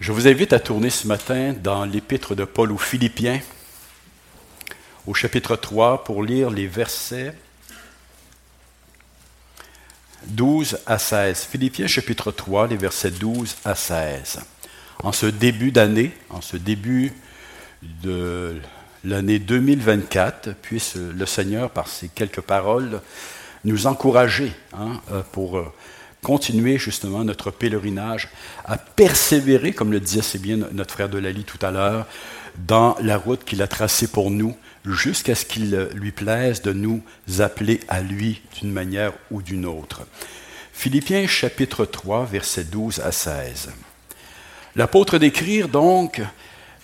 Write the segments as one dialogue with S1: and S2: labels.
S1: Je vous invite à tourner ce matin dans l'épître de Paul aux Philippiens, au chapitre 3, pour lire les versets 12 à 16. Philippiens chapitre 3, les versets 12 à 16. En ce début d'année, en ce début de l'année 2024, puisse le Seigneur, par ces quelques paroles, nous encourager hein, euh, pour euh, continuer justement notre pèlerinage, à persévérer, comme le disait si bien notre frère Delali tout à l'heure, dans la route qu'il a tracée pour nous, jusqu'à ce qu'il lui plaise de nous appeler à lui d'une manière ou d'une autre. Philippiens chapitre 3, versets 12 à 16. L'apôtre d'écrire donc,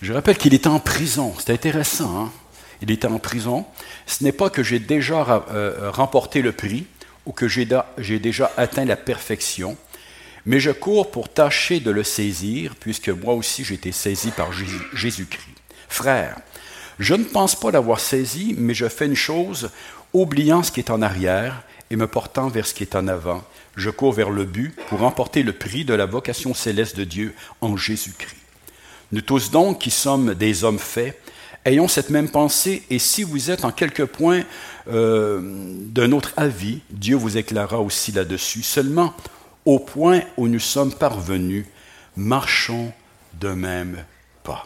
S1: je rappelle qu'il est en prison, c'est intéressant, hein? il était en prison. Ce n'est pas que j'ai déjà euh, remporté le prix ou que j'ai déjà atteint la perfection, mais je cours pour tâcher de le saisir, puisque moi aussi j'ai été saisi par Jésus-Christ. Frère, je ne pense pas l'avoir saisi, mais je fais une chose, oubliant ce qui est en arrière et me portant vers ce qui est en avant. Je cours vers le but pour remporter le prix de la vocation céleste de Dieu en Jésus-Christ. Nous tous donc, qui sommes des hommes faits, ayons cette même pensée, et si vous êtes en quelque point euh, d'un autre avis, Dieu vous éclairera aussi là-dessus. Seulement, au point où nous sommes parvenus, marchons de même pas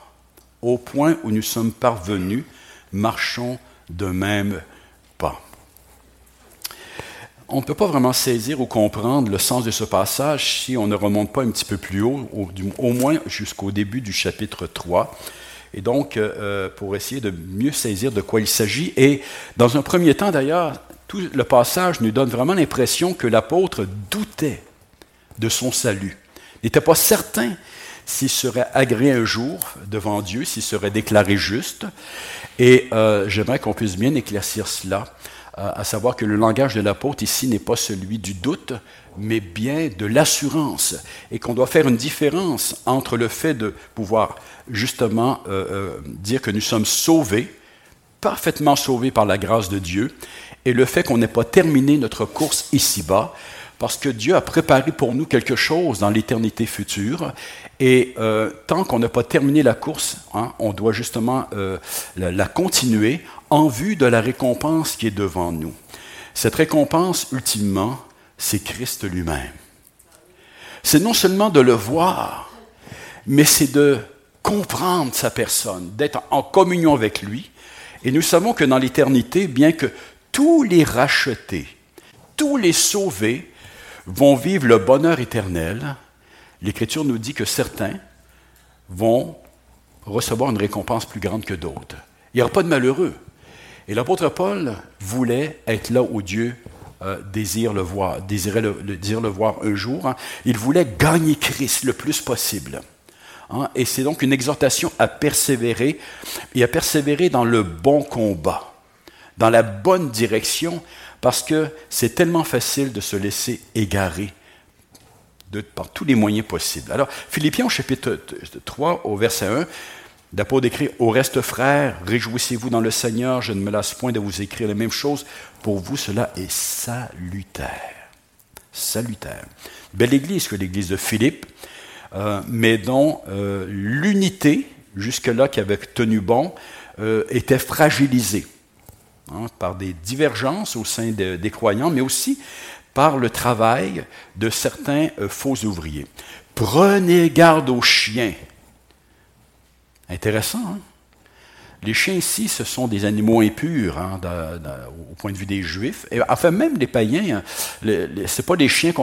S1: au point où nous sommes parvenus, marchons de même pas. On ne peut pas vraiment saisir ou comprendre le sens de ce passage si on ne remonte pas un petit peu plus haut, au, moins jusqu'au début du chapitre 3. Et donc, euh, pour essayer de mieux saisir de quoi il s'agit. Et dans un premier temps, d'ailleurs, tout le passage nous donne vraiment l'impression que l'apôtre doutait de son salut. N'était pas certain s'il serait agréé un jour devant Dieu, s'il serait déclaré juste. Et euh, j'aimerais qu'on puisse bien éclaircir cela, euh, à savoir que le langage de l'apôtre ici n'est pas celui du doute, mais bien de l'assurance, et qu'on doit faire une différence entre le fait de pouvoir justement euh, dire que nous sommes sauvés, parfaitement sauvés par la grâce de Dieu, et le fait qu'on n'ait pas terminé notre course ici-bas, parce que Dieu a préparé pour nous quelque chose dans l'éternité future. Et euh, tant qu'on n'a pas terminé la course, hein, on doit justement euh, la, continuer en vue de la récompense qui est devant nous. Cette récompense, ultimement, c'est Christ lui-même. C'est non seulement de le voir, mais c'est de comprendre sa personne, d'être en communion avec lui. Et nous savons que dans l'éternité, bien que tous les rachetés, tous les sauvés vont vivre le bonheur éternel, l'Écriture nous dit que certains vont recevoir une récompense plus grande que d'autres. Il n'y aura pas de malheureux. Et l'apôtre Paul voulait être là où Dieu euh, désire le voir, désirait le, le voir un jour. Hein. Il voulait gagner Christ le plus possible. Hein. Et c'est donc une exhortation à persévérer et à persévérer dans le bon combat, dans la bonne direction, parce que c'est tellement facile de se laisser égarer par tous les moyens possibles. Alors, Philippiens chapitre 3, au verset 1, d'apôtre écrit Au reste, frères, réjouissez-vous dans le Seigneur, je ne me lasse point de vous écrire les mêmes choses. Pour vous, cela est salutaire. Salutaire. Belle église que l'église de Philippe, euh, mais dont euh, l'unité, jusque-là qui avait tenu bon, euh, était fragilisée. Hein, par des divergences au sein des croyants, mais aussi par le travail de certains euh, faux ouvriers. Prenez garde aux chiens. Intéressant, hein? Les chiens ici, ce sont des animaux impurs hein, au point de vue des Juifs. Et, enfin, même les païens, ce n'est pas les chiens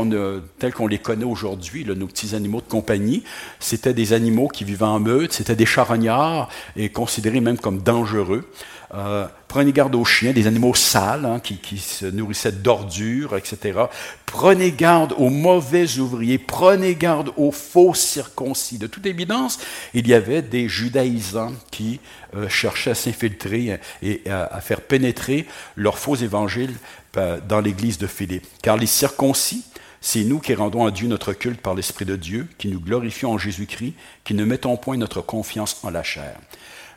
S1: tels qu'on les connaît aujourd'hui, nos petits animaux de compagnie. C'était des animaux qui vivaient en meute, c'était des charognards et considérés même comme dangereux. Euh, prenez garde aux chiens, des animaux sales hein, qui, se nourrissaient d'ordures, etc. Prenez garde aux mauvais ouvriers, prenez garde aux faux circoncis. De toute évidence, il y avait des judaïsants qui euh, cherchaient à s'infiltrer et à, faire pénétrer leur faux évangile euh, dans l'église de Philippe. Car les circoncis, c'est nous qui rendons à Dieu notre culte par l'Esprit de Dieu, qui nous glorifions en Jésus-Christ, qui ne mettons point notre confiance en la chair.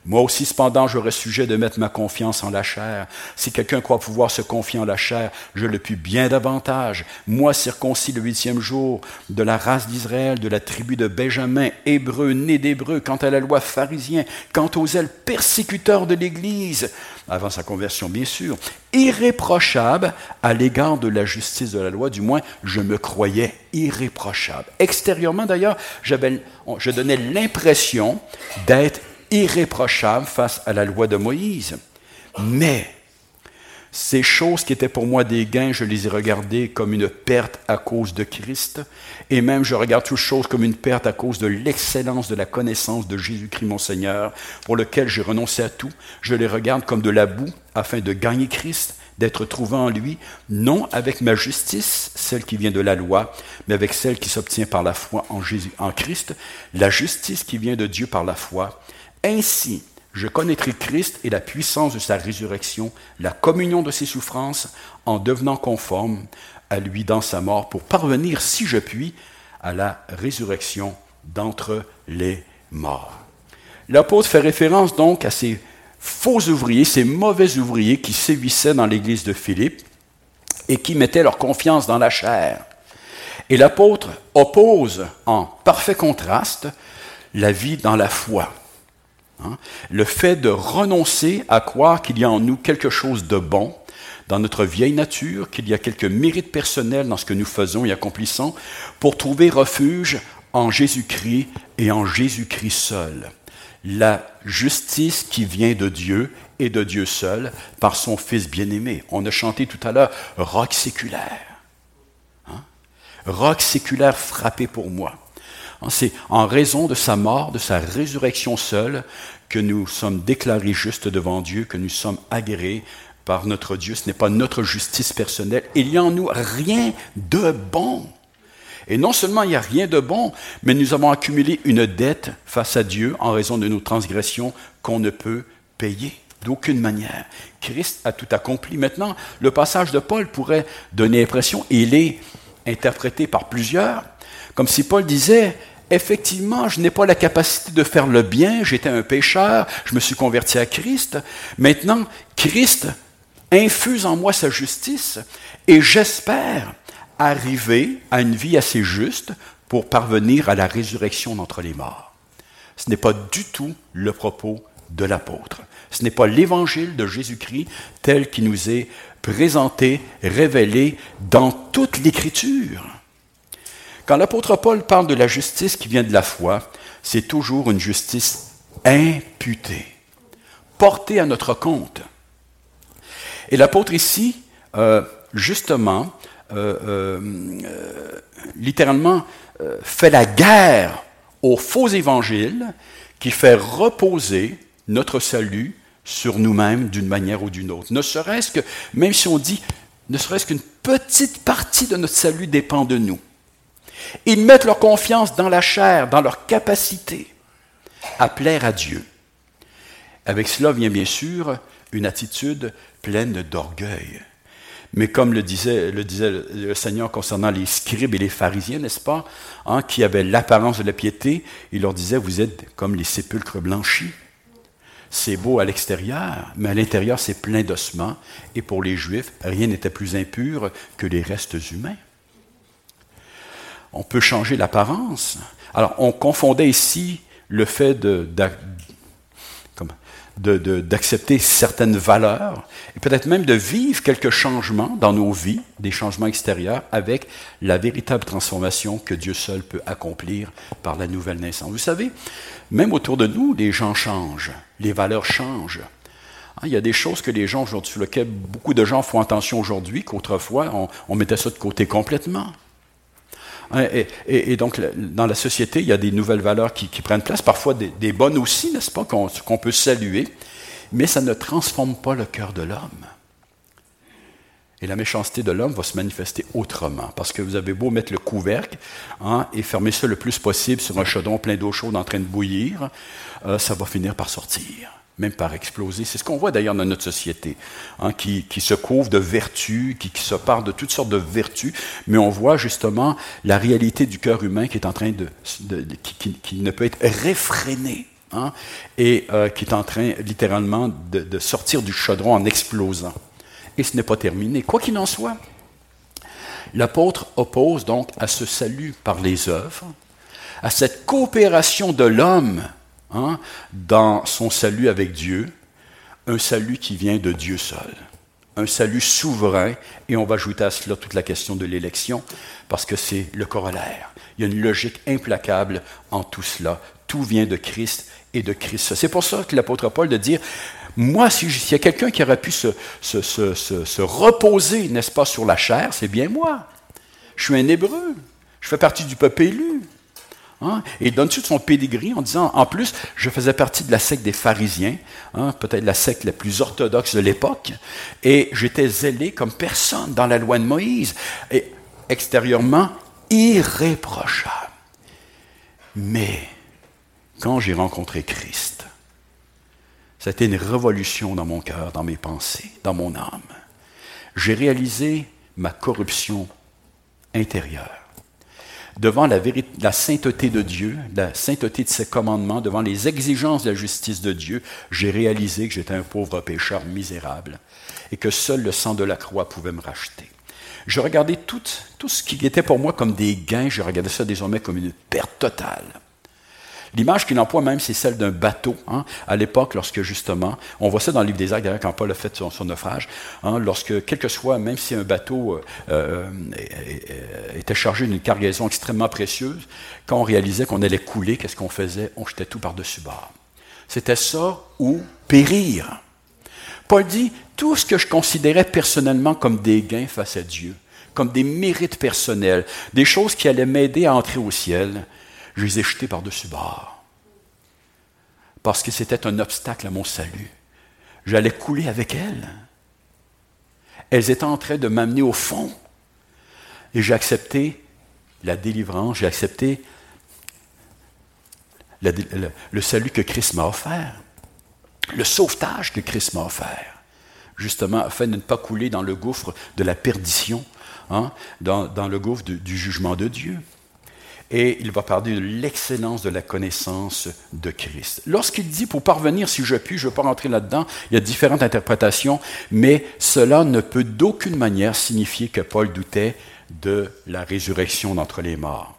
S1: Moi aussi, cependant, j'aurais sujet de mettre ma confiance en la chair. Si quelqu'un croit pouvoir se confier en la chair, je le puis bien davantage. Moi, circoncis le huitième jour, de la race d'Israël, de la tribu de Benjamin, hébreu, né d'hébreu, quant à la loi pharisien, quant aux ailes persécuteurs de l'Église, avant sa conversion bien sûr, irréprochable à l'égard de la justice de la loi, du moins je me croyais irréprochable. Extérieurement d'ailleurs, je donnais l'impression d'être irréprochable face à la loi de Moïse. Mais ces choses qui étaient pour moi des gains, je les ai regardées comme une perte à cause de Christ, et même je regarde toutes choses comme une perte à cause de l'excellence de la connaissance de Jésus-Christ mon Seigneur, pour lequel j'ai renoncé à tout. Je les regarde comme de la boue, afin de gagner Christ, d'être trouvé en lui, non avec ma justice, celle qui vient de la loi, mais avec celle qui s'obtient par la foi en Jésus, en Christ, la justice qui vient de Dieu par la foi, ainsi, je connaîtrai Christ et la puissance de sa résurrection, la communion de ses souffrances, en devenant conforme à lui dans sa mort, pour parvenir, si je puis, à la résurrection d'entre les morts. L'apôtre fait référence donc à ces faux ouvriers, ces mauvais ouvriers qui sévissaient dans l'église de Philippe et qui mettaient leur confiance dans la chair. Et l'apôtre oppose en parfait contraste la vie dans la foi. Hein? Le fait de renoncer à croire qu'il y a en nous quelque chose de bon dans notre vieille nature, qu'il y a quelques mérites personnels dans ce que nous faisons et accomplissons, pour trouver refuge en Jésus-Christ et en Jésus-Christ seul. La justice qui vient de Dieu et de Dieu seul par son Fils bien-aimé. On a chanté tout à l'heure roc séculaire. Hein? Roc séculaire frappé pour moi. C'est en raison de sa mort, de sa résurrection seule, que nous sommes déclarés justes devant Dieu, que nous sommes agréés par notre Dieu. Ce n'est pas notre justice personnelle. Il n'y a en nous rien de bon. Et non seulement il n'y a rien de bon, mais nous avons accumulé une dette face à Dieu en raison de nos transgressions qu'on ne peut payer d'aucune manière. Christ a tout accompli. Maintenant, le passage de Paul pourrait donner l'impression, et il est interprété par plusieurs, comme si Paul disait, effectivement, je n'ai pas la capacité de faire le bien, j'étais un pécheur, je me suis converti à Christ. Maintenant, Christ infuse en moi sa justice et j'espère arriver à une vie assez juste pour parvenir à la résurrection d'entre les morts. Ce n'est pas du tout le propos de l'apôtre. Ce n'est pas l'évangile de Jésus-Christ tel qu'il nous est présenté, révélé dans toute l'Écriture. Quand l'apôtre Paul parle de la justice qui vient de la foi, c'est toujours une justice imputée, portée à notre compte. Et l'apôtre ici, euh, justement, euh, euh, littéralement, fait la guerre au faux évangile qui fait reposer notre salut sur nous-mêmes d'une manière ou d'une autre. Ne serait-ce que, même si on dit, ne serait-ce qu'une petite partie de notre salut dépend de nous. Ils mettent leur confiance dans la chair, dans leur capacité à plaire à Dieu. Avec cela vient bien sûr une attitude pleine d'orgueil. Mais comme le disait, le Seigneur concernant les scribes et les pharisiens, n'est-ce pas, hein, qui avaient l'apparence de la piété, il leur disait, vous êtes comme les sépulcres blanchis. C'est beau à l'extérieur, mais à l'intérieur, c'est plein d'ossements. Et pour les Juifs, rien n'était plus impur que les restes humains on peut changer l'apparence. Alors, on confondait ici le fait d'accepter certaines valeurs et peut-être même de vivre quelques changements dans nos vies, des changements extérieurs, avec la véritable transformation que Dieu seul peut accomplir par la nouvelle naissance. Vous savez, même autour de nous, les gens changent, les valeurs changent. Hein, il y a des choses que les gens aujourd'hui, sur lesquelles beaucoup de gens font attention aujourd'hui, qu'autrefois on mettait ça de côté complètement. Hein, et, donc, dans la société, il y a des nouvelles valeurs qui, prennent place, parfois des, bonnes aussi, n'est-ce pas, qu'on peut saluer, mais ça ne transforme pas le cœur de l'homme. Et la méchanceté de l'homme va se manifester autrement, parce que vous avez beau mettre le couvercle hein, et fermer ça le plus possible sur un chaudron plein d'eau chaude en train de bouillir, euh, ça va finir par sortir même par exploser. C'est ce qu'on voit d'ailleurs dans notre société, hein, qui, se couvre de vertus, qui, se parle de toutes sortes de vertus, mais on voit justement la réalité du cœur humain qui est en train de, qui, ne peut être réfrénée. hein, et euh, qui est en train littéralement de, de sortir du chaudron en explosant. Et ce n'est pas terminé. Quoi qu'il en soit, l'apôtre oppose donc à ce salut par les œuvres, à cette coopération de l'homme hein, dans son salut avec Dieu, un salut qui vient de Dieu seul, un salut souverain, et on va ajouter à cela toute la question de l'élection, parce que c'est le corollaire. Il y a une logique implacable en tout cela. Tout vient de Christ et de Christ. C'est pour ça que l'apôtre Paul de dire, moi, s'il y a quelqu'un qui aurait pu se, se, se, se reposer, n'est-ce pas, sur la chair, c'est bien moi. Je suis un hébreu. Je fais partie du peuple élu. Hein? Et il donne de son pédigree en disant, en plus, je faisais partie de la secte des pharisiens, hein, peut-être la secte la plus orthodoxe de l'époque, et j'étais zélé comme personne dans la loi de Moïse, et extérieurement irréprochable. Mais quand j'ai rencontré Christ, c'était une révolution dans mon cœur, dans mes pensées, dans mon âme. J'ai réalisé ma corruption intérieure devant la, sainteté de Dieu, la sainteté de ses commandements, devant les exigences de la justice de Dieu, j'ai réalisé que j'étais un pauvre pécheur misérable et que seul le sang de la croix pouvait me racheter. Je regardais tout ce qui était pour moi comme des gains, je regardais ça désormais comme une perte totale. L'image qu'il emploie même, c'est celle d'un bateau. Hein, à l'époque, lorsque justement, on voit ça dans le livre des actes, d'ailleurs, quand Paul a fait son, naufrage, hein, lorsque, quel que soit, même si un bateau euh, euh, était chargé d'une cargaison extrêmement précieuse, quand on réalisait qu'on allait couler, qu'est-ce qu'on faisait? On jetait tout par-dessus bord. C'était ça ou périr. Paul dit, tout ce que je considérais personnellement comme des gains face à Dieu, comme des mérites personnels, des choses qui allaient m'aider à entrer au ciel, je les ai jetés par-dessus bord. Parce que c'était un obstacle à mon salut. J'allais couler avec elles. Elles étaient en train de m'amener au fond. Et j'ai accepté la délivrance, j'ai accepté le, salut que Christ m'a offert, le sauvetage que Christ m'a offert, justement afin de ne pas couler dans le gouffre de la perdition, hein, dans, le gouffre du jugement de Dieu et il va parler de l'excellence de la connaissance de Christ. Lorsqu'il dit pour parvenir, si je puis, je ne veux pas rentrer là-dedans, il y a différentes interprétations, mais cela ne peut d'aucune manière signifier que Paul doutait de la résurrection d'entre les morts.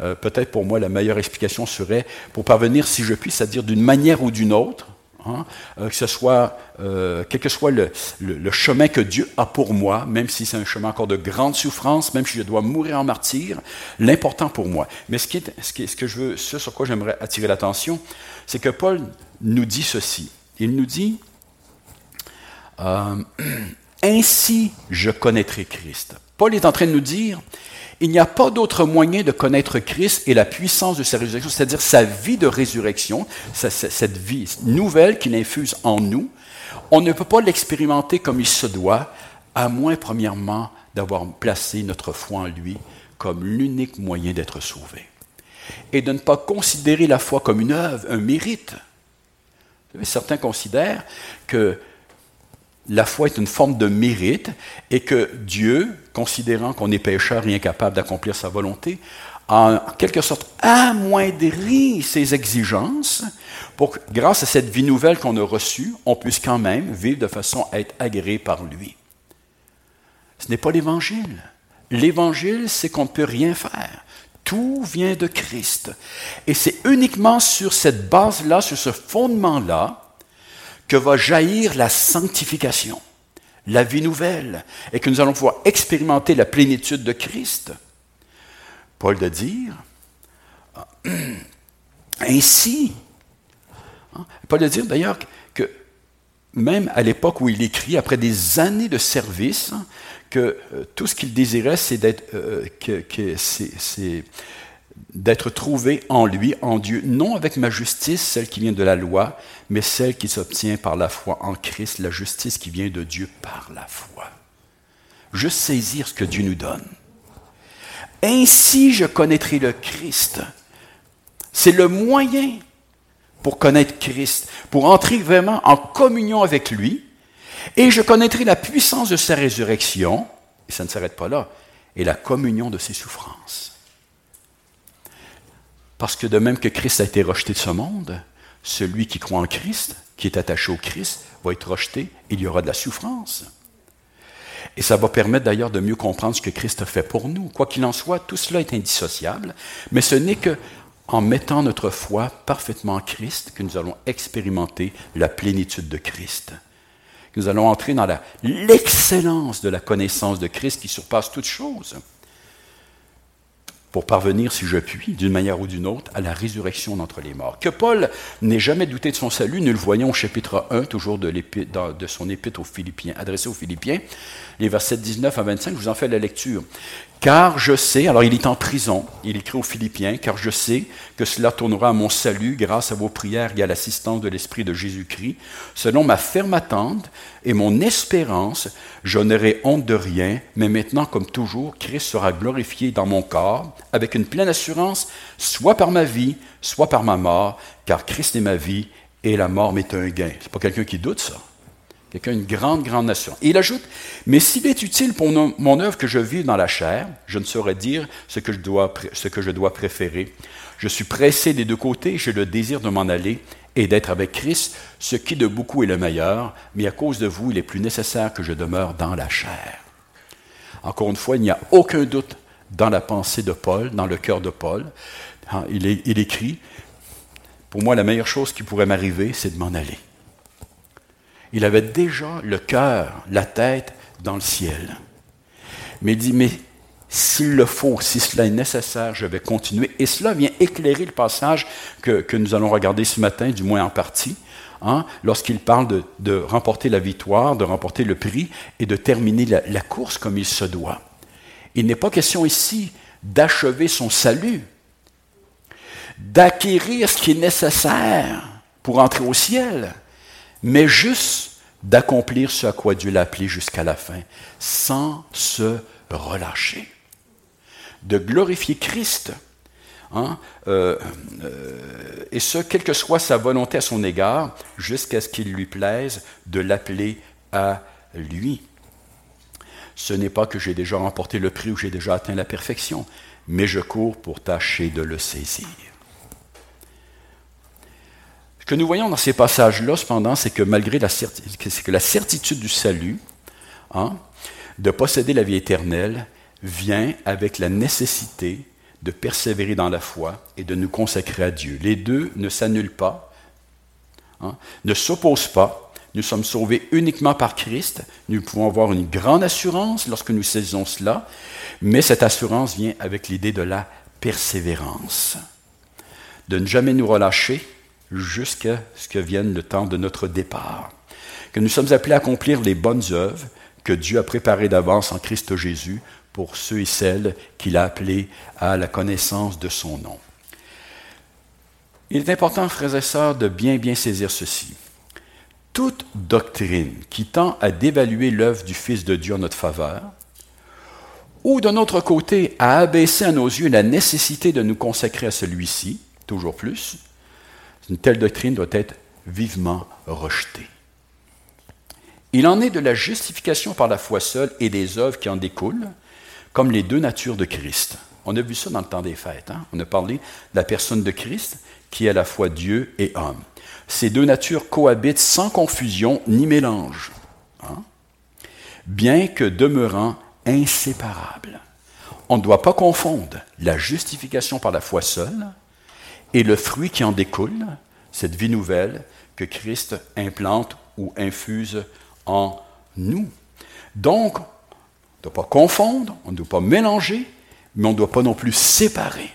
S1: Euh, peut-être pour moi, la meilleure explication serait pour parvenir, si je puis, c'est-à-dire d'une manière ou d'une autre, Hein, euh, que ce soit, euh, quel que soit le, chemin que Dieu a pour moi, même si c'est un chemin encore de grande souffrance, même si je dois mourir en martyr, l'important pour moi. Mais ce, qui ce que je veux, ce sur quoi j'aimerais attirer l'attention, c'est que Paul nous dit ceci. Il nous dit, euh, ainsi je connaîtrai Christ. Paul est en train de nous dire, il n'y a pas d'autre moyen de connaître Christ et la puissance de sa résurrection, c'est-à-dire sa vie de résurrection, cette vie nouvelle qu'il infuse en nous. On ne peut pas l'expérimenter comme il se doit, à moins, premièrement, d'avoir placé notre foi en lui comme l'unique moyen d'être sauvé. Et de ne pas considérer la foi comme une œuvre, un mérite. Certains considèrent que la foi est une forme de mérite et que Dieu, considérant qu'on est pécheur et incapable d'accomplir sa volonté, a en quelque sorte amoindri ses exigences pour que, grâce à cette vie nouvelle qu'on a reçue, on puisse quand même vivre de façon à être agréé par lui. Ce n'est pas l'Évangile. L'Évangile, c'est qu'on ne peut rien faire. Tout vient de Christ. Et c'est uniquement sur cette base-là, sur ce fondement-là, que va jaillir la sanctification, la vie nouvelle, et que nous allons pouvoir expérimenter la plénitude de Christ. Paul de dire, ainsi, hein, Paul de dire d'ailleurs que même à l'époque où il écrit, après des années de service, hein, que euh, tout ce qu'il désirait, c'est d'être, euh, que, que c'est, d'être trouvé en lui, en Dieu, non avec ma justice, celle qui vient de la loi, mais celle qui s'obtient par la foi en Christ, la justice qui vient de Dieu par la foi. Juste saisir ce que Dieu nous donne. Ainsi je connaîtrai le Christ. C'est le moyen pour connaître Christ, pour entrer vraiment en communion avec lui, et je connaîtrai la puissance de sa résurrection, et ça ne s'arrête pas là, et la communion de ses souffrances. Parce que de même que Christ a été rejeté de ce monde, celui qui croit en Christ, qui est attaché au Christ, va être rejeté, il y aura de la souffrance. Et ça va permettre d'ailleurs de mieux comprendre ce que Christ a fait pour nous. Quoi qu'il en soit, tout cela est indissociable, mais ce n'est que en mettant notre foi parfaitement en Christ que nous allons expérimenter la plénitude de Christ. Nous allons entrer dans l'excellence de la connaissance de Christ qui surpasse toute chose pour parvenir, si je puis, d'une manière ou d'une autre, à la résurrection d'entre les morts. Que Paul n'ait jamais douté de son salut, nous le voyons au chapitre 1, toujours de, son épître aux Philippiens, adressé aux Philippiens, les versets 19 à 25, je vous en fais la lecture. Car je sais, alors il est en prison, il écrit aux Philippiens, car je sais que cela tournera à mon salut grâce à vos prières et à l'assistance de l'Esprit de Jésus-Christ. Selon ma ferme attente et mon espérance, je n'aurai honte de rien, mais maintenant, comme toujours, Christ sera glorifié dans mon corps, avec une pleine assurance, soit par ma vie, soit par ma mort, car Christ est ma vie et la mort m'est un gain. C'est pas quelqu'un qui doute ça. Quelqu'un une grande, grande nation. Et il ajoute, mais s'il est utile pour mon œuvre que je vive dans la chair, je ne saurais dire ce que je dois, préférer. Je suis pressé des deux côtés, j'ai le désir de m'en aller et d'être avec Christ, ce qui de beaucoup est le meilleur, mais à cause de vous, il est plus nécessaire que je demeure dans la chair. Encore une fois, il n'y a aucun doute dans la pensée de Paul, dans le cœur de Paul. Il, il écrit, pour moi, la meilleure chose qui pourrait m'arriver, c'est de m'en aller il avait déjà le cœur, la tête dans le ciel. Mais il dit, mais s'il le faut, si cela est nécessaire, je vais continuer. Et cela vient éclairer le passage que, nous allons regarder ce matin, du moins en partie, hein, lorsqu'il parle de, remporter la victoire, de remporter le prix et de terminer la course comme il se doit. Il n'est pas question ici d'achever son salut, d'acquérir ce qui est nécessaire pour entrer au ciel mais juste d'accomplir ce à quoi Dieu l'a appelé jusqu'à la fin, sans se relâcher. De glorifier Christ, hein, euh, euh, et ce, quelle que soit sa volonté à son égard, jusqu'à ce qu'il lui plaise de l'appeler à lui. Ce n'est pas que j'ai déjà remporté le prix ou j'ai déjà atteint la perfection, mais je cours pour tâcher de le saisir. Ce que nous voyons dans ces passages-là, cependant, c'est que malgré la, certitude du salut, hein, de posséder la vie éternelle, vient avec la nécessité de persévérer dans la foi et de nous consacrer à Dieu. Les deux ne s'annulent pas, hein, ne s'opposent pas. Nous sommes sauvés uniquement par Christ. Nous pouvons avoir une grande assurance lorsque nous saisissons cela, mais cette assurance vient avec l'idée de la persévérance, de ne jamais nous relâcher, jusqu'à ce que vienne le temps de notre départ. Que nous sommes appelés à accomplir les bonnes œuvres que Dieu a préparées d'avance en Christ Jésus pour ceux et celles qu'il a appelés à la connaissance de son nom. Il est important, frères et sœurs, de bien bien saisir ceci. Toute doctrine qui tend à dévaluer l'œuvre du Fils de Dieu en notre faveur, ou de notre côté à abaisser à nos yeux la nécessité de nous consacrer à celui-ci, toujours plus, une telle doctrine doit être vivement rejetée. Il en est de la justification par la foi seule et des œuvres qui en découlent, comme les deux natures de Christ. On a vu ça dans le temps des fêtes. Hein. On a parlé de la personne de Christ qui est à la fois Dieu et homme. Ces deux natures cohabitent sans confusion ni mélange, hein, bien que demeurant inséparables. On ne doit pas confondre la justification par la foi seule et le fruit qui en découle, cette vie nouvelle que Christ implante ou infuse en nous. Donc, on ne doit pas confondre, on ne doit pas mélanger, mais on ne doit pas non plus séparer.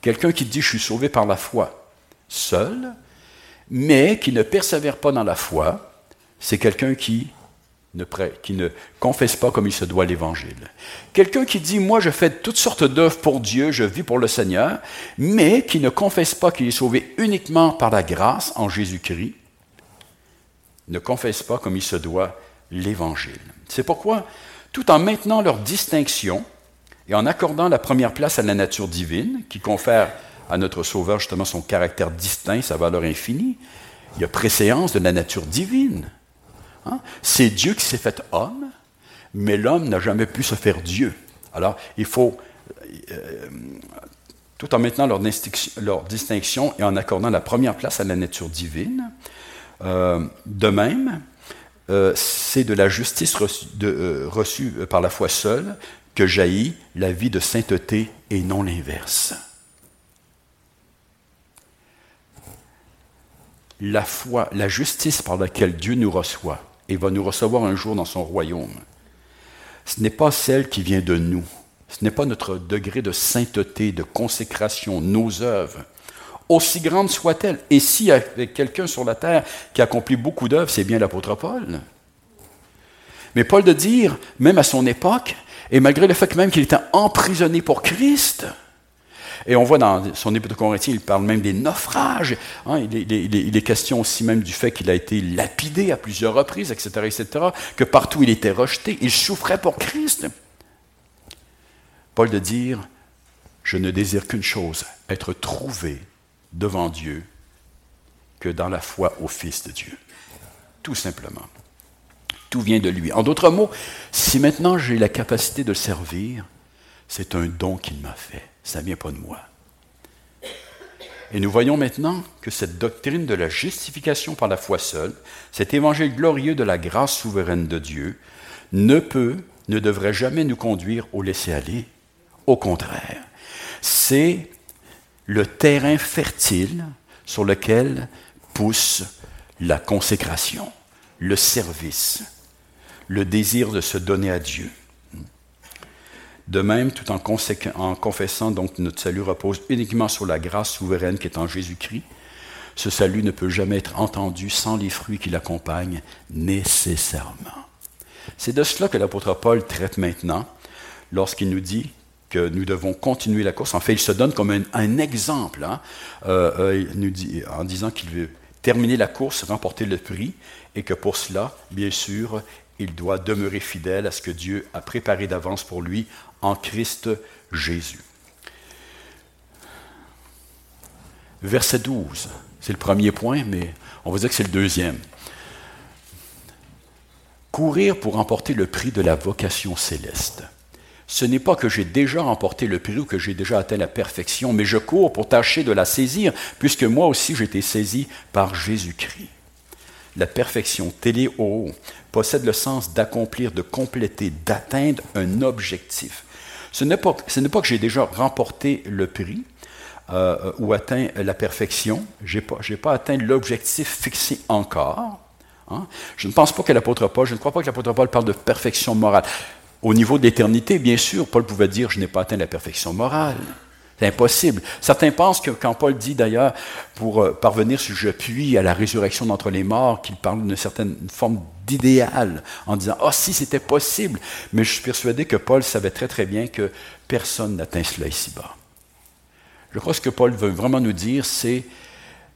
S1: Quelqu'un qui dit je suis sauvé par la foi seul, mais qui ne persévère pas dans la foi, c'est quelqu'un qui qui ne confesse pas comme il se doit l'Évangile. Quelqu'un qui dit, moi je fais toutes sortes d'œuvres pour Dieu, je vis pour le Seigneur, mais qui ne confesse pas qu'il est sauvé uniquement par la grâce en Jésus-Christ, ne confesse pas comme il se doit l'Évangile. C'est pourquoi, tout en maintenant leur distinction et en accordant la première place à la nature divine, qui confère à notre Sauveur justement son caractère distinct, sa valeur infinie, il y a préséance de la nature divine. Hein? C'est Dieu qui s'est fait homme, mais l'homme n'a jamais pu se faire Dieu. Alors, il faut euh, tout en maintenant leur, distinction et en accordant la première place à la nature divine. Euh, de même, euh, c'est de la justice reçue, par la foi seule que jaillit la vie de sainteté et non l'inverse. La foi, la justice par laquelle Dieu nous reçoit et va nous recevoir un jour dans son royaume, ce n'est pas celle qui vient de nous, ce n'est pas notre degré de sainteté, de consécration, nos œuvres, aussi grandes soient-elles. Et s'il y a quelqu'un sur la terre qui accomplit beaucoup d'œuvres, c'est bien l'apôtre Paul. Mais Paul de dire, même à son époque, et malgré le fait même qu'il était emprisonné pour Christ, et on voit dans son épître de Corinthiens, il parle même des naufrages. Hein, il, est, question aussi même du fait qu'il a été lapidé à plusieurs reprises, etc., etc., que partout il était rejeté. Il souffrait pour Christ. Paul de dire, je ne désire qu'une chose, être trouvé devant Dieu que dans la foi au Fils de Dieu. Tout simplement. Tout vient de lui. En d'autres mots, si maintenant j'ai la capacité de servir, c'est un don qu'il m'a fait. Ça ne vient pas de moi. Et nous voyons maintenant que cette doctrine de la justification par la foi seule, cet évangile glorieux de la grâce souveraine de Dieu, ne peut, ne devrait jamais nous conduire au laisser-aller. Au contraire, c'est le terrain fertile sur lequel pousse la consécration, le service, le désir de se donner à Dieu. De même, tout en, confessant donc notre salut repose uniquement sur la grâce souveraine qui est en Jésus-Christ, ce salut ne peut jamais être entendu sans les fruits qui l'accompagnent nécessairement. C'est de cela que l'apôtre Paul traite maintenant lorsqu'il nous dit que nous devons continuer la course. En fait, il se donne comme un, exemple hein. euh, euh, en disant qu'il veut terminer la course, remporter le prix, et que pour cela, bien sûr, il doit demeurer fidèle à ce que Dieu a préparé d'avance pour lui en Christ Jésus. Verset 12, c'est le premier point, mais on va dire que c'est le deuxième. Courir pour remporter le prix de la vocation céleste. Ce n'est pas que j'ai déjà remporté le prix ou que j'ai déjà atteint la perfection, mais je cours pour tâcher de la saisir, puisque moi aussi j'ai été saisi par Jésus-Christ. La perfection, téléo, possède le sens d'accomplir, de compléter, d'atteindre un objectif. Ce n'est pas, que j'ai déjà remporté le prix euh, ou atteint la perfection, je n'ai pas, pas, atteint l'objectif fixé encore. Hein. Je ne pense pas que l'apôtre Paul, je ne crois pas que l'apôtre Paul parle de perfection morale. Au niveau de l'éternité, bien sûr, Paul pouvait dire Je n'ai pas atteint la perfection morale. C'est impossible. Certains pensent que quand Paul dit d'ailleurs, pour euh, parvenir, si je puis, à la résurrection d'entre les morts, qu'il parle d'une certaine forme d'idéal, en disant Ah, si c'était possible. Mais je suis persuadé que Paul savait très très bien que personne n'atteint cela ici-bas. Je crois que ce que Paul veut vraiment nous dire, c'est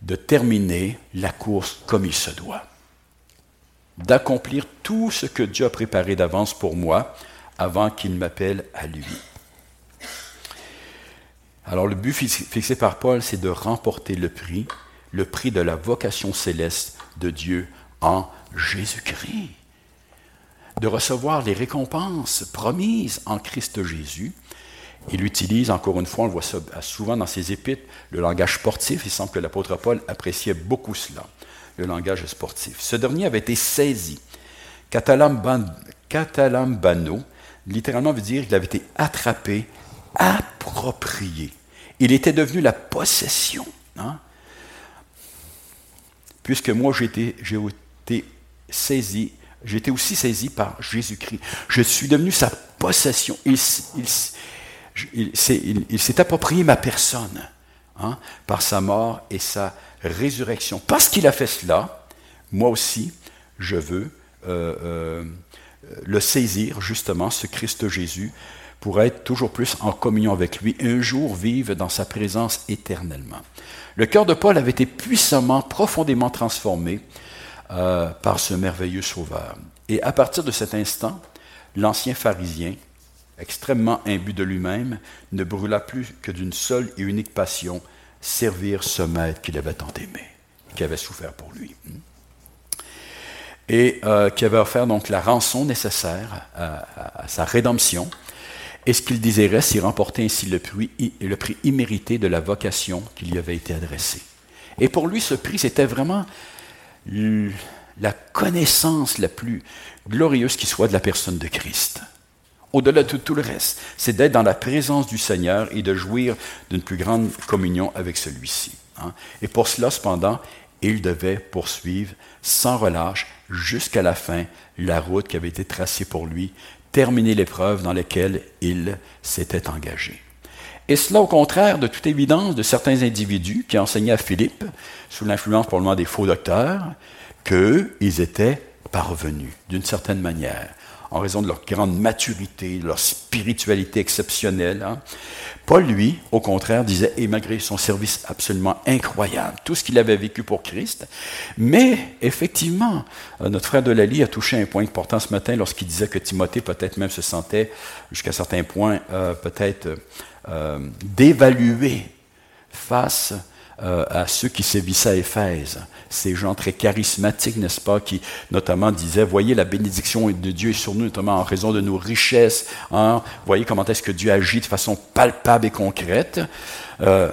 S1: de terminer la course comme il se doit. D'accomplir tout ce que Dieu a préparé d'avance pour moi avant qu'il m'appelle à lui. Alors le but fixé par Paul, c'est de remporter le prix, le prix de la vocation céleste de Dieu en Jésus-Christ, de recevoir les récompenses promises en Christ Jésus. Il utilise, encore une fois, on le voit souvent dans ses épîtres, le langage sportif. Il semble que l'apôtre Paul appréciait beaucoup cela, le langage sportif. Ce dernier avait été saisi. Catalambano, littéralement veut dire qu'il avait été attrapé, approprié. Il était devenu la possession. Hein. Puisque moi, j'ai été, saisi, j'ai été aussi saisi par Jésus-Christ. Je suis devenu sa possession. Il, il, s'est approprié ma personne hein, par sa mort et sa résurrection. Parce qu'il a fait cela, moi aussi, je veux euh, euh, le saisir, justement, ce Christ Jésus, pour être toujours plus en communion avec lui, et un jour vivre dans sa présence éternellement. Le cœur de Paul avait été puissamment, profondément transformé euh, par ce merveilleux sauveur. Et à partir de cet instant, l'ancien pharisien, extrêmement imbu de lui-même, ne brûla plus que d'une seule et unique passion, servir ce maître qu'il avait tant aimé, qui avait souffert pour lui et euh, qui avait offert donc la rançon nécessaire à, sa rédemption. Et ce qu'il désirait, c'est remporter ainsi le prix, immérité de la vocation qui lui avait été adressée. Et pour lui, ce prix, c'était vraiment la connaissance la plus glorieuse qui soit de la personne de Christ. Au-delà de tout le reste, c'est d'être dans la présence du Seigneur et de jouir d'une plus grande communion avec celui-ci. Hein. Et pour cela, cependant, il devait poursuivre sans relâche jusqu'à la fin la route qui avait été tracée pour lui, terminer l'épreuve dans laquelle il s'était engagé. Et cela au contraire de toute évidence de certains individus qui enseignaient à Philippe, sous l'influence probablement des faux docteurs, qu'ils étaient parvenus d'une certaine manière en raison de leur grande maturité, de leur spiritualité exceptionnelle. Hein. Paul, lui, au contraire, disait, et malgré son service absolument incroyable, tout ce qu'il avait vécu pour Christ, mais effectivement, euh, notre frère Delali a touché un point important ce matin lorsqu'il disait que Timothée peut-être même se sentait, jusqu'à certains points, euh, peut-être euh, dévalué face euh, à ceux qui sévissaient à Éphèse. Ces gens très charismatiques, n'est-ce pas, qui notamment disaient, voyez la bénédiction de Dieu est sur nous, notamment en raison de nos richesses. Hein? Voyez comment est-ce que Dieu agit de façon palpable et concrète. Euh,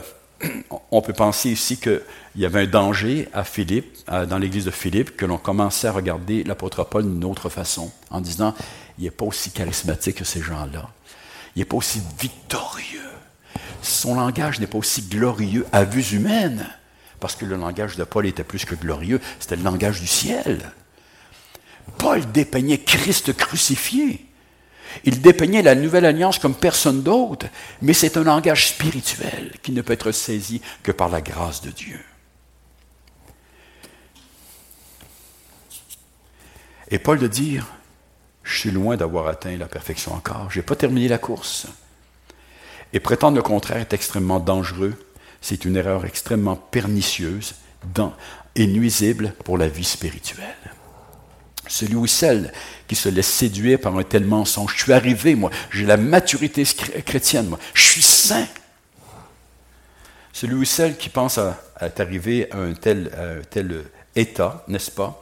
S1: on peut penser ici qu'il y avait un danger à Philippe, dans l'église de Philippe, que l'on commençait à regarder l'apôtre Paul d'une autre façon, en disant, il n'est pas aussi charismatique que ces gens-là. Il n'est pas aussi victorieux son langage n'est pas aussi glorieux à vue humaine, parce que le langage de Paul était plus que glorieux, c'était le langage du ciel. Paul dépeignait Christ crucifié. Il dépeignait la nouvelle alliance comme personne d'autre, mais c'est un langage spirituel qui ne peut être saisi que par la grâce de Dieu. Et Paul de dire, je suis loin d'avoir atteint la perfection encore, je n'ai pas terminé la course. Et prétendre le contraire est extrêmement dangereux. C'est une erreur extrêmement pernicieuse et nuisible pour la vie spirituelle. Celui ou celle qui se laisse séduire par un tel mensonge, je suis arrivé, moi, j'ai la maturité chrétienne, moi, je suis saint. Celui ou celle qui pense à, arrivé à un tel, tel état, n'est-ce pas,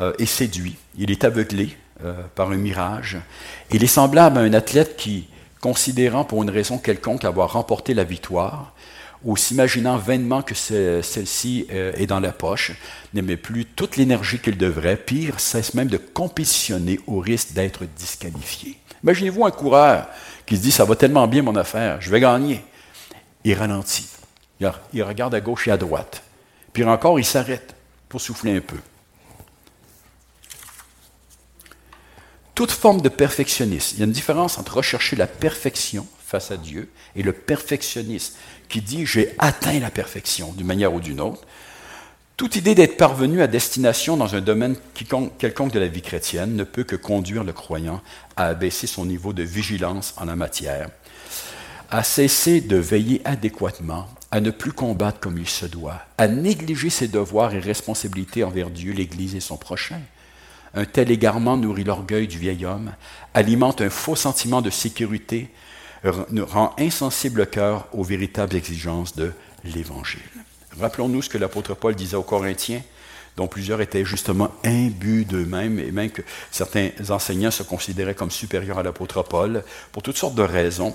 S1: euh, est séduit. Il est aveuglé euh, par un mirage. Il est semblable à un athlète qui, considérant pour une raison quelconque avoir remporté la victoire, ou s'imaginant vainement que celle-ci euh, est dans la poche, n'aimait plus toute l'énergie qu'il devrait, pire, cesse même de compétitionner au risque d'être disqualifié. Imaginez-vous un coureur qui se dit Ça va tellement bien mon affaire, je vais gagner. Il ralentit. Il regarde à gauche et à droite. Puis encore, il s'arrête pour souffler un peu. toute forme de perfectionnisme. Il y a une différence entre rechercher la perfection face à Dieu et le perfectionnisme qui dit j'ai atteint la perfection d'une manière ou d'une autre. Toute idée d'être parvenu à destination dans un domaine quelconque de la vie chrétienne ne peut que conduire le croyant à abaisser son niveau de vigilance en la matière, à cesser de veiller adéquatement, à ne plus combattre comme il se doit, à négliger ses devoirs et responsabilités envers Dieu, l'Église et son prochain, un tel égarement nourrit l'orgueil du vieil homme, alimente un faux sentiment de sécurité, rend insensible le cœur aux véritables exigences de l'Évangile. Rappelons-nous ce que l'apôtre Paul disait aux Corinthiens, dont plusieurs étaient justement imbus d'eux-mêmes, et même que certains enseignants se considéraient comme supérieurs à l'apôtre Paul, pour toutes sortes de raisons.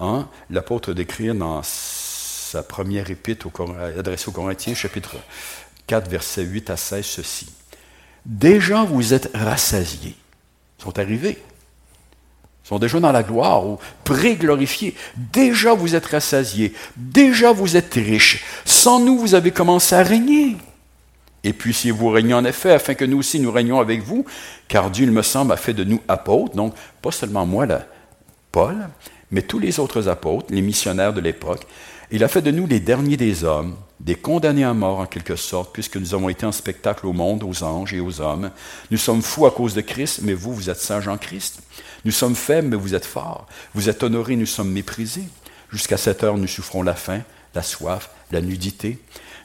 S1: Hein. L'apôtre décrit dans sa première épître adressée aux Corinthiens, chapitre 4, versets 8 à 16, ceci. Déjà vous êtes rassasiés. Sont arrivés. Sont déjà dans la gloire ou pré-glorifiés. Déjà vous êtes rassasiés. Déjà vous êtes riches. Sans nous, vous avez commencé à régner. Et puis si vous régnez en effet, afin que nous aussi nous régnions avec vous, car Dieu, il me semble, a fait de nous apôtres, donc pas seulement moi, là, Paul, mais tous les autres apôtres, les missionnaires de l'époque, il a fait de nous les derniers des hommes, des condamnés à mort en quelque sorte, puisque nous avons été en spectacle au monde, aux anges et aux hommes. Nous sommes fous à cause de Christ, mais vous, vous êtes sages en Christ. Nous sommes faibles, mais vous êtes forts. Vous êtes honorés, nous sommes méprisés. Jusqu'à cette heure, nous souffrons la faim, la soif, la nudité.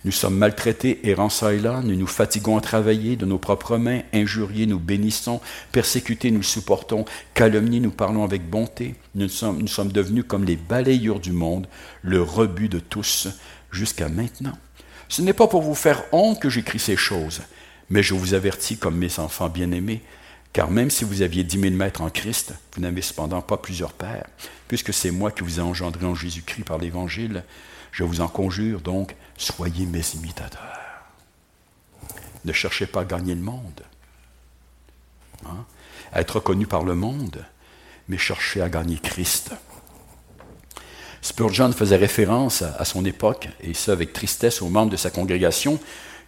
S1: Nous sommes maltraités, et là, nous nous fatiguons à travailler de nos propres mains, injuriés, nous bénissons, persécutés, nous supportons, calomniés, nous parlons avec bonté. Nous sommes, nous sommes devenus comme les balayures du monde, le rebut de tous jusqu'à maintenant. Ce n'est pas pour vous faire honte que j'écris ces choses, mais je vous avertis comme mes enfants bien-aimés, Car même si vous aviez dix mille maîtres en Christ, vous n'avez cependant pas plusieurs pères. Puisque c'est moi qui vous ai engendré en Jésus-Christ par l'Évangile, je vous en conjure donc, soyez mes imitateurs. Ne cherchez pas à gagner le monde, hein, à être reconnu par le monde, mais cherchez à gagner Christ. Spurgeon faisait référence à, son époque, et ça avec tristesse aux membres de sa congrégation,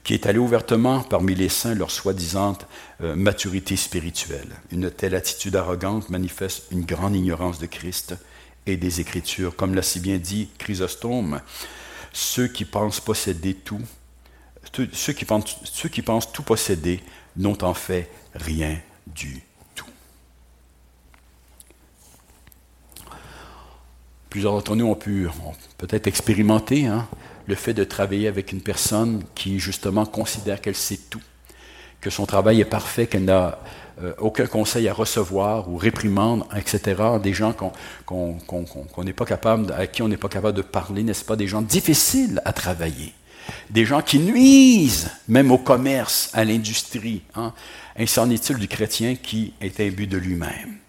S1: qui étalaient ouvertement parmi les saints leur soi-disant euh, maturité spirituelle. Une telle attitude arrogante manifeste une grande ignorance de Christ et des Écritures. Comme l'a si bien dit Chrysostome, ceux qui pensent posséder tout, ceux qui pensent, ceux qui pensent tout posséder n'ont en fait rien du Plusieurs d'entre nous ont pu peut-être expérimenter hein, le fait de travailler avec une personne qui justement considère qu'elle sait tout, que son travail est parfait, qu'elle n'a euh, aucun conseil à recevoir ou réprimande, etc. Des gens qu'on n'est pas capable, à qui on n'est pas capable de parler, n'est-ce pas? Des gens difficiles à travailler. Des gens qui nuisent même au commerce, à l'industrie. Hein? Ainsi est-il du chrétien qui est imbu de lui-même,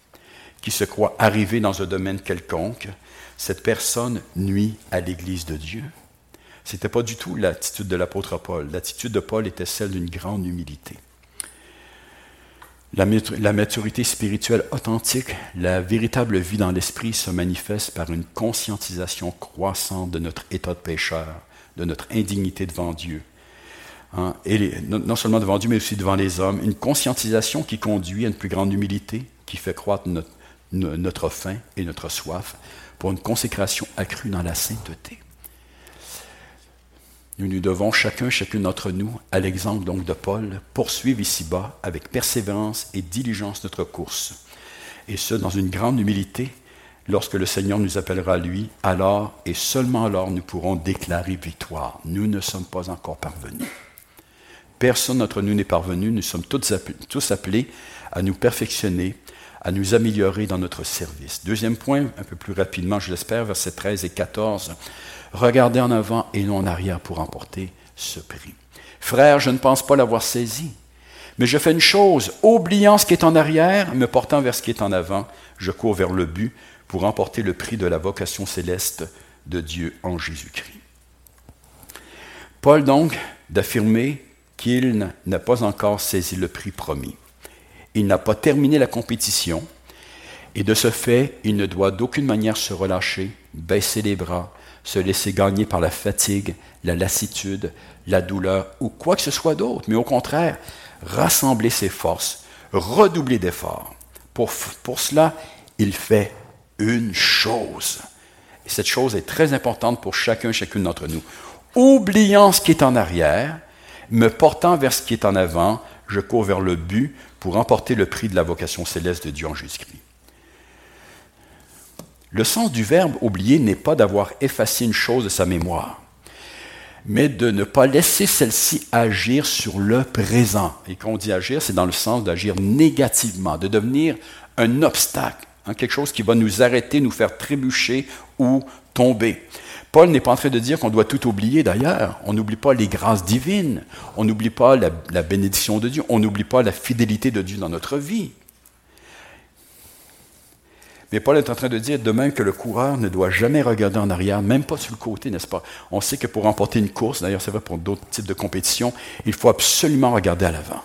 S1: qui se croit arrivé dans un domaine quelconque. Cette personne nuit à l'Église de Dieu. Ce n'était pas du tout l'attitude de l'apôtre Paul. L'attitude de Paul était celle d'une grande humilité. La maturité spirituelle authentique, la véritable vie dans l'esprit se manifeste par une conscientisation croissante de notre état de pécheur, de notre indignité devant Dieu. Hein, et non seulement devant Dieu, mais aussi devant les hommes. Une conscientisation qui conduit à une plus grande humilité, qui fait croître notre, notre faim et notre soif une consécration accrue dans la sainteté. Nous nous devons chacun, chacune d'entre nous, à l'exemple donc de Paul, poursuivre ici-bas avec persévérance et diligence notre course. Et ce, dans une grande humilité, lorsque le Seigneur nous appellera à lui, alors et seulement alors nous pourrons déclarer victoire. Nous ne sommes pas encore parvenus. Personne d'entre nous n'est parvenu, nous sommes tous appelés à nous perfectionner, à nous améliorer dans notre service. Deuxième point, un peu plus rapidement, je l'espère, versets 13 et 14. Regardez en avant et non en arrière pour emporter ce prix. Frère, je ne pense pas l'avoir saisi, mais je fais une chose, oubliant ce qui est en arrière, me portant vers ce qui est en avant, je cours vers le but pour emporter le prix de la vocation céleste de Dieu en Jésus-Christ. Paul donc d'affirmer qu'il n'a pas encore saisi le prix promis. Il n'a pas terminé la compétition et de ce fait, il ne doit d'aucune manière se relâcher, baisser les bras, se laisser gagner par la fatigue, la lassitude, la douleur ou quoi que ce soit d'autre, mais au contraire, rassembler ses forces, redoubler d'efforts. Pour, pour cela, il fait une chose. Et cette chose est très importante pour chacun, chacune d'entre nous. Oubliant ce qui est en arrière, me portant vers ce qui est en avant, je cours vers le but pour emporter le prix de la vocation céleste de Dieu en Jésus-Christ. Le sens du verbe oublier n'est pas d'avoir effacé une chose de sa mémoire, mais de ne pas laisser celle-ci agir sur le présent. Et quand on dit agir, c'est dans le sens d'agir négativement, de devenir un obstacle, hein, quelque chose qui va nous arrêter, nous faire trébucher ou tomber. Paul n'est pas en train de dire qu'on doit tout oublier d'ailleurs. On n'oublie pas les grâces divines, on n'oublie pas la bénédiction de Dieu, on n'oublie pas la fidélité de Dieu dans notre vie. Mais Paul est en train de dire de même que le coureur ne doit jamais regarder en arrière, même pas sur le côté, n'est-ce pas? On sait que pour remporter une course, d'ailleurs c'est vrai pour d'autres types de compétitions, il faut absolument regarder à l'avant.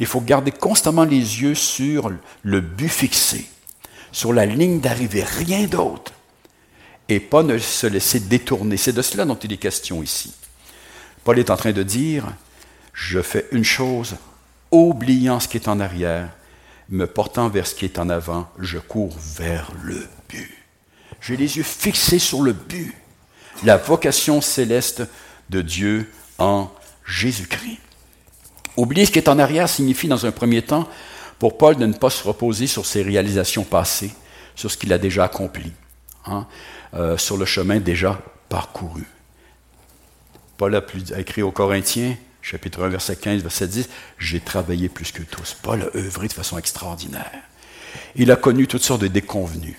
S1: Il faut garder constamment les yeux sur le but fixé, sur la ligne d'arrivée, rien d'autre. Et pas ne se laisser détourner. C'est de cela dont il est question ici. Paul est en train de dire, je fais une chose, oubliant ce qui est en arrière, me portant vers ce qui est en avant, je cours vers le but. J'ai les yeux fixés sur le but, la vocation céleste de Dieu en Jésus-Christ. Oublier ce qui est en arrière signifie, dans un premier temps, pour Paul de ne pas se reposer sur ses réalisations passées, sur ce qu'il a déjà accompli, hein, euh, sur le chemin déjà parcouru. Paul a écrit aux Corinthiens, chapitre 1, verset 15, verset 10, J'ai travaillé plus que tous. Paul a œuvré de façon extraordinaire. Il a connu toutes sortes de déconvenus.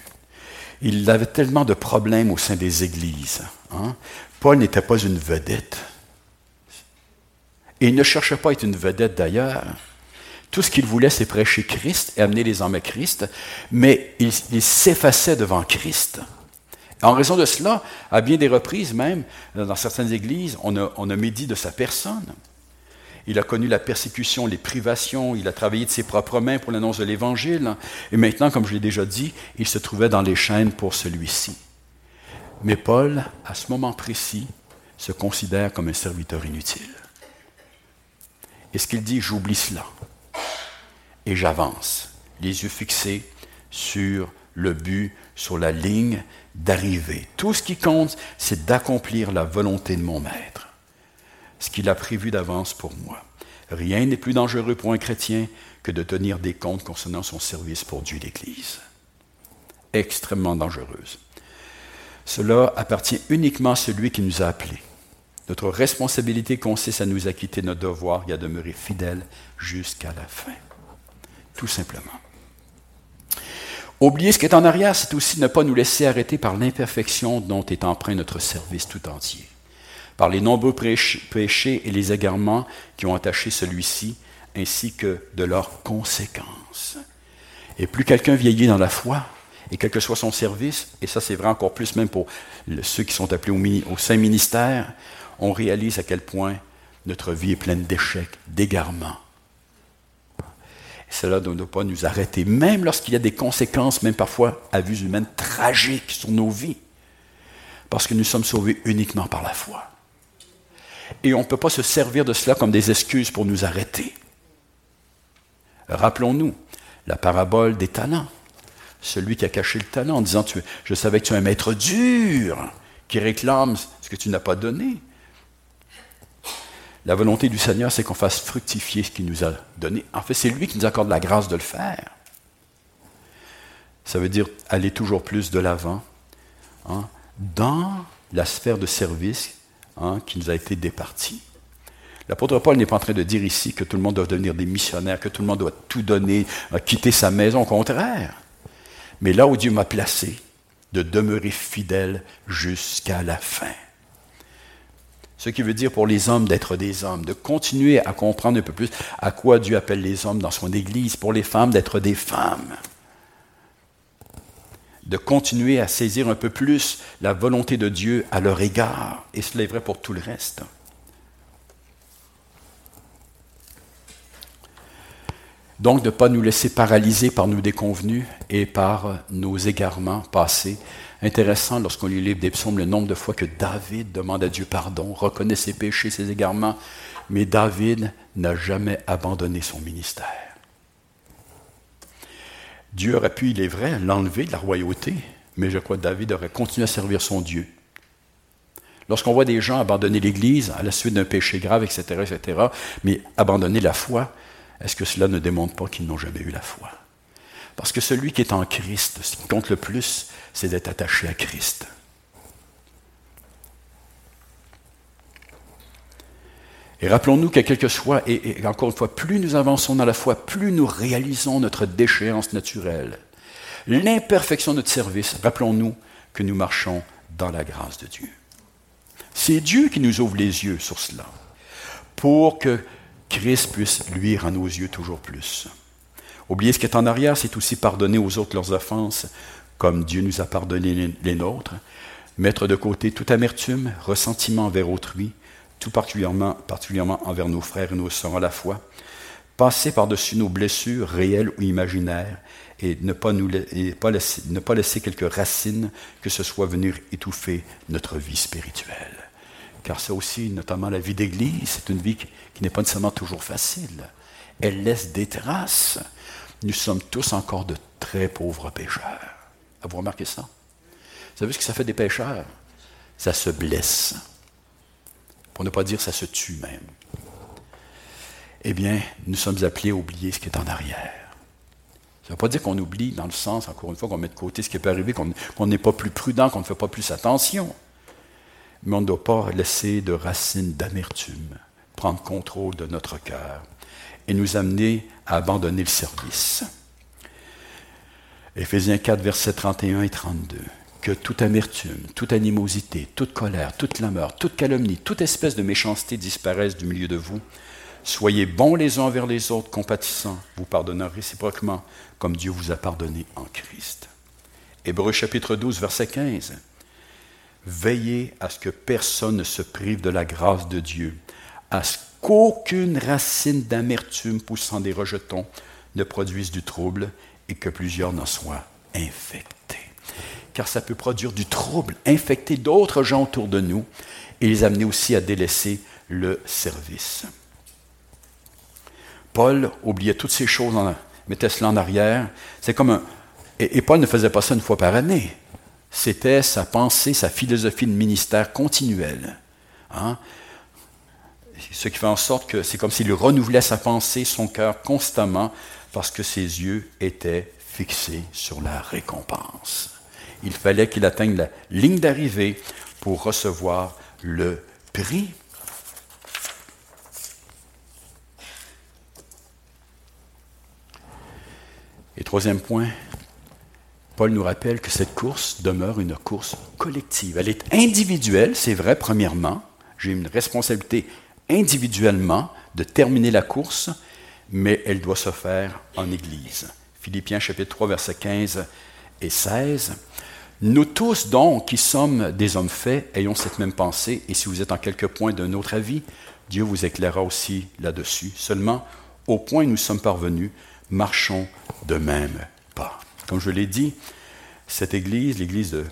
S1: Il avait tellement de problèmes au sein des églises. Hein. Paul n'était pas une vedette. Et il ne cherchait pas à être une vedette d'ailleurs. Tout ce qu'il voulait, c'est prêcher Christ et amener les hommes à Christ, mais il, s'effaçait devant Christ. En raison de cela, à bien des reprises même, dans certaines églises, on a, médit de sa personne. Il a connu la persécution, les privations, il a travaillé de ses propres mains pour l'annonce de l'Évangile, et maintenant, comme je l'ai déjà dit, il se trouvait dans les chaînes pour celui-ci. Mais Paul, à ce moment précis, se considère comme un serviteur inutile. Et ce qu'il dit, j'oublie cela. Et j'avance, les yeux fixés sur le but, sur la ligne d'arrivée. Tout ce qui compte, c'est d'accomplir la volonté de mon maître, ce qu'il a prévu d'avance pour moi. Rien n'est plus dangereux pour un chrétien que de tenir des comptes concernant son service pour Dieu et l'Église. Extrêmement dangereuse. Cela appartient uniquement à celui qui nous a appelés. Notre responsabilité consiste à nous acquitter de notre devoir et à demeurer fidèles jusqu'à la fin. Tout simplement. Oublier ce qui est en arrière, c'est aussi ne pas nous laisser arrêter par l'imperfection dont est empreint notre service tout entier, par les nombreux péchés et les égarements qui ont attaché celui-ci, ainsi que de leurs conséquences. Et plus quelqu'un vieillit dans la foi, et quel que soit son service, et ça c'est vrai encore plus même pour ceux qui sont appelés au, au Saint Ministère, on réalise à quel point notre vie est pleine d'échecs, d'égarements. Cela ne doit pas nous arrêter, même lorsqu'il y a des conséquences, même parfois à vue humaine, tragiques sur nos vies, parce que nous sommes sauvés uniquement par la foi. Et on ne peut pas se servir de cela comme des excuses pour nous arrêter. Rappelons-nous la parabole des talents. Celui qui a caché le talent en disant Je savais que tu es un maître dur qui réclame ce que tu n'as pas donné. La volonté du Seigneur, c'est qu'on fasse fructifier ce qu'il nous a donné. En fait, c'est lui qui nous accorde la grâce de le faire. Ça veut dire aller toujours plus de l'avant hein, dans la sphère de service hein, qui nous a été départie. L'apôtre Paul n'est pas en train de dire ici que tout le monde doit devenir des missionnaires, que tout le monde doit tout donner, euh, quitter sa maison, au contraire. Mais là où Dieu m'a placé, de demeurer fidèle jusqu'à la fin. Ce qui veut dire pour les hommes d'être des hommes, de continuer à comprendre un peu plus à quoi Dieu appelle les hommes dans son Église, pour les femmes d'être des femmes, de continuer à saisir un peu plus la volonté de Dieu à leur égard, et cela est vrai pour tout le reste. Donc de ne pas nous laisser paralyser par nos déconvenus et par nos égarements passés, Intéressant lorsqu'on lit le livre des psaumes le nombre de fois que David demande à Dieu pardon, reconnaît ses péchés, ses égarements, mais David n'a jamais abandonné son ministère. Dieu aurait pu, il est vrai, l'enlever de la royauté, mais je crois que David aurait continué à servir son Dieu. Lorsqu'on voit des gens abandonner l'Église à la suite d'un péché grave, etc., etc., mais abandonner la foi, est-ce que cela ne démontre pas qu'ils n'ont jamais eu la foi? Parce que celui qui est en Christ, ce qui compte le plus, c'est d'être attaché à Christ. Et rappelons-nous que quel que soit, et, encore une fois, plus nous avançons dans la foi, plus nous réalisons notre déchéance naturelle, l'imperfection de notre service, rappelons-nous que nous marchons dans la grâce de Dieu. C'est Dieu qui nous ouvre les yeux sur cela, pour que Christ puisse luire à nos yeux toujours plus. Oublier ce qui est en arrière, c'est aussi pardonner aux autres leurs offenses, comme Dieu nous a pardonné les nôtres. Mettre de côté toute amertume, ressentiment envers autrui, tout particulièrement, particulièrement envers nos frères et nos sœurs à la foi. Passer par-dessus nos blessures réelles ou imaginaires et ne pas, laisser quelques racines que ce soit venir étouffer notre vie spirituelle. Car ça aussi, notamment la vie d'Église, c'est une vie qui, qui n'est pas nécessairement toujours facile. Elle laisse des traces nous sommes tous encore de très pauvres pécheurs. Avez-vous remarqué ça? Vous savez ce que ça fait des pécheurs? Ça se blesse. Pour ne pas dire ça se tue même. Eh bien, nous sommes appelés à oublier ce qui est en arrière. Ça ne veut pas dire qu'on oublie dans le sens, encore une fois, qu'on met de côté ce qui peut arriver, qu'on n'est pas plus prudent, qu'on ne fait pas plus attention. Mais on ne doit pas laisser de racines d'amertume prendre contrôle de notre cœur et nous amener à abandonner le service. Éphésiens 4, versets 31 et 32. Que toute amertume, toute animosité, toute colère, toute clameur, toute calomnie, toute espèce de méchanceté disparaissent du milieu de vous. Soyez bons les uns envers les autres, compatissants, vous pardonnant réciproquement, comme Dieu vous a pardonné en Christ. Hébreu chapitre 12, verset 15. Veillez à ce que personne ne se prive de la grâce de Dieu, à ce qu'aucune racine d'amertume poussant des rejetons ne produise du trouble et que plusieurs n'en soient infectés. Car ça peut produire du trouble, infecter d'autres gens autour de nous et les amener aussi à délaisser le service. Paul oubliait toutes ces choses, mettait cela en arrière. C'est comme un. Et, Paul ne faisait pas ça une fois par année. C'était sa pensée, sa philosophie de ministère continuelle. Hein? Ce qui fait en sorte que c'est comme s'il renouvelait sa pensée, son cœur constamment, parce que ses yeux étaient fixés sur la récompense. Il fallait qu'il atteigne la ligne d'arrivée pour recevoir le prix. Et troisième point, Paul nous rappelle que cette course demeure une course collective. Elle est individuelle, c'est vrai, premièrement. J'ai une responsabilité individuellement de terminer la course, mais elle doit se faire en Église. Philippiens chapitre 3, versets 15 et 16. Nous tous, donc, qui sommes des hommes faits, ayons cette même pensée, et si vous êtes en quelque point d'un autre avis, Dieu vous éclairera aussi là-dessus. Seulement, au point où nous sommes parvenus, marchons de même pas. Comme je l'ai dit, cette Église, l'Église de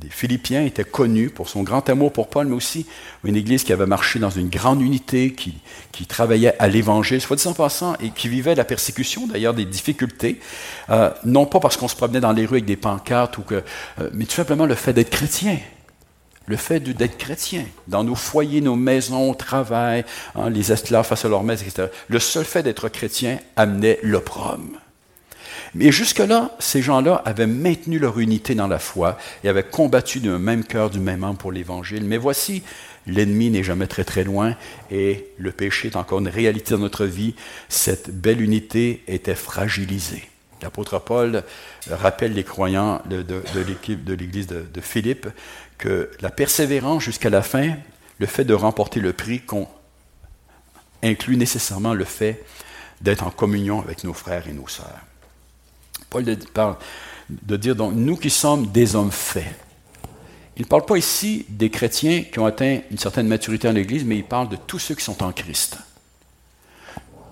S1: des Philippiens était connu pour son grand amour pour Paul, mais aussi une église qui avait marché dans une grande unité, qui, travaillait à l'évangile, soit dit en passant, et qui vivait la persécution, d'ailleurs des difficultés, euh, non pas parce qu'on se promenait dans les rues avec des pancartes, ou que, euh, mais tout simplement le fait d'être chrétien. Le fait d'être chrétien, dans nos foyers, nos maisons, au travail, hein, les esclaves face à leur maître, etc. Le seul fait d'être chrétien amenait l'opprobre. Mais jusque-là, ces gens-là avaient maintenu leur unité dans la foi et avaient combattu d'un même cœur, du même âme pour l'Évangile. Mais voici, l'ennemi n'est jamais très très loin et le péché est encore une réalité dans notre vie. Cette belle unité était fragilisée. L'apôtre Paul rappelle les croyants de, l'équipe de l'Église de, de, Philippe que la persévérance jusqu'à la fin, le fait de remporter le prix, inclut nécessairement le fait d'être en communion avec nos frères et nos sœurs. Paul parle de dire donc nous qui sommes des hommes faits. Il ne parle pas ici des chrétiens qui ont atteint une certaine maturité en l'Église, mais il parle de tous ceux qui sont en Christ.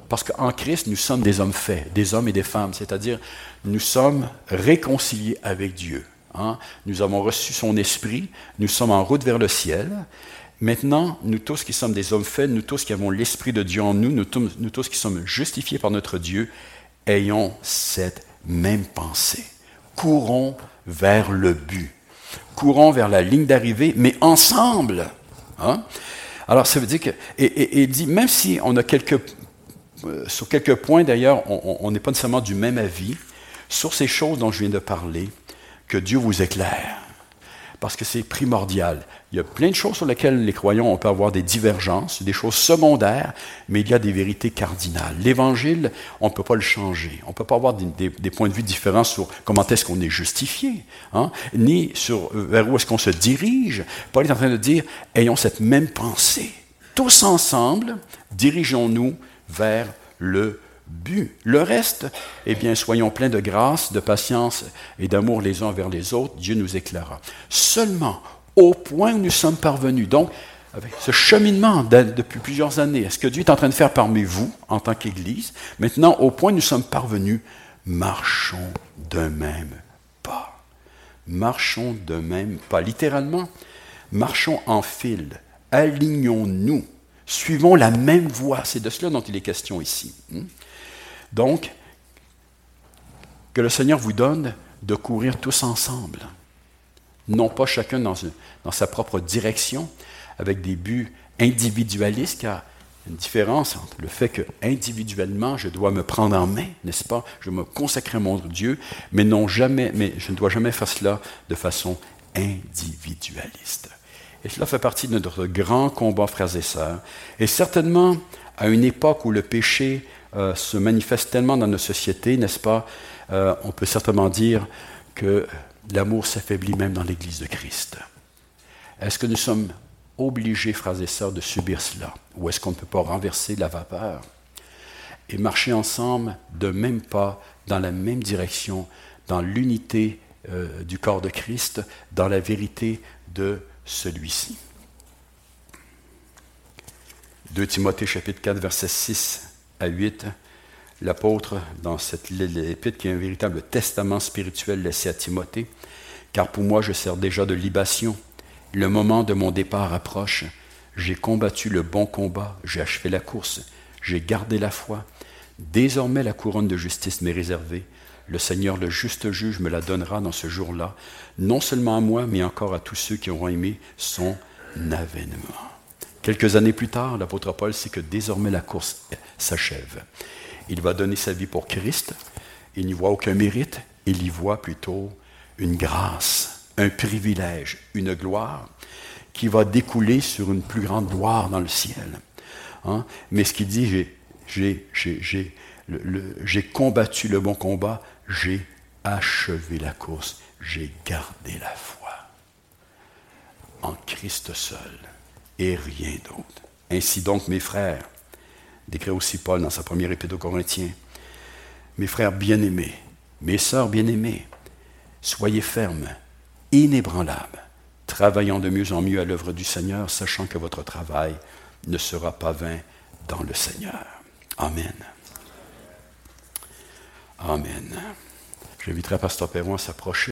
S1: Parce qu'en Christ, nous sommes des hommes faits, des hommes et des femmes, c'est-à-dire nous sommes réconciliés avec Dieu. Hein. Nous avons reçu son esprit, nous sommes en route vers le ciel. Maintenant, nous tous qui sommes des hommes faits, nous tous qui avons l'esprit de Dieu en nous, nous tous, nous tous qui sommes justifiés par notre Dieu, ayons cette même pensée. Courons vers le but. Courons vers la ligne d'arrivée, mais ensemble. Hein? Alors, ça veut dire que. Et, il dit, même si on a quelques. Euh, sur quelques points, d'ailleurs, on n'est pas nécessairement du même avis, sur ces choses dont je viens de parler, que Dieu vous éclaire parce que c'est primordial. Il y a plein de choses sur lesquelles les croyants on peut avoir des divergences, des choses secondaires, mais il y a des vérités cardinales. L'Évangile, on ne peut pas le changer. On ne peut pas avoir des, points de vue différents sur comment est-ce qu'on est justifié, hein, ni sur euh, vers où est-ce qu'on se dirige. Paul est en train de dire, ayons cette même pensée. Tous ensemble, dirigeons-nous vers le but. Le reste, eh bien, soyons pleins de grâce, de patience et d'amour les uns envers les autres, Dieu nous éclairera. Seulement, au point où nous sommes parvenus, donc, avec ce cheminement depuis plusieurs années, est-ce que Dieu est en train de faire parmi vous, en tant qu'Église Maintenant, au point où nous sommes parvenus, marchons d'un même pas. Marchons d'un même pas. Littéralement, marchons en fil. Alignons-nous. Suivons la même voie. C'est de cela dont il est question ici. Hmm? Donc, que le Seigneur vous donne de courir tous ensemble, non pas chacun dans, sa propre direction, avec des buts individualistes, car une différence entre le fait que individuellement je dois me prendre en main, n'est-ce pas? Je me consacrer à mon Dieu, mais non jamais, mais je ne dois jamais faire cela de façon individualiste. Et cela fait partie de notre grand combat, frères et sœurs. Et certainement, à une époque où le péché euh, se manifeste tellement dans nos sociétés, n'est-ce pas? Euh, On peut certainement dire que l'amour s'affaiblit même dans l'Église de Christ. Est-ce que nous sommes obligés, frères et sœurs, de subir cela? Ou est-ce qu'on ne peut pas renverser la vapeur et marcher ensemble de même pas, dans la même direction, dans l'unité euh, du corps de Christ, dans la vérité de celui-ci? 2 Timothée chapitre 4, versets 6 à 8, l'apôtre, dans cette épître qui est un véritable testament spirituel laissé à Timothée, car pour moi je sers déjà de libation. Le moment de mon départ approche. J'ai combattu le bon combat, j'ai achevé la course, j'ai gardé la foi. Désormais la couronne de justice m'est réservée. Le Seigneur, le juste juge, me la donnera dans ce jour-là, non seulement à moi, mais encore à tous ceux qui auront aimé son avènement. Quelques années plus tard, l'apôtre Paul sait que désormais la course s'achève. Il va donner sa vie pour Christ. Il n'y voit aucun mérite. Il y voit plutôt une grâce, un privilège, une gloire qui va découler sur une plus grande gloire dans le ciel. Hein? Mais ce qu'il dit, j'ai combattu le bon combat, j'ai achevé la course, j'ai gardé la foi en Christ seul et rien d'autre. Ainsi donc, mes frères, décrit aussi Paul dans sa première épître aux Corinthiens, mes frères bien-aimés, mes sœurs bien-aimées, soyez fermes, inébranlables, travaillant de mieux en mieux à l'œuvre du Seigneur, sachant que votre travail ne sera pas vain dans le Seigneur. Amen. Amen. J'inviterai Pasteur Perron à s'approcher.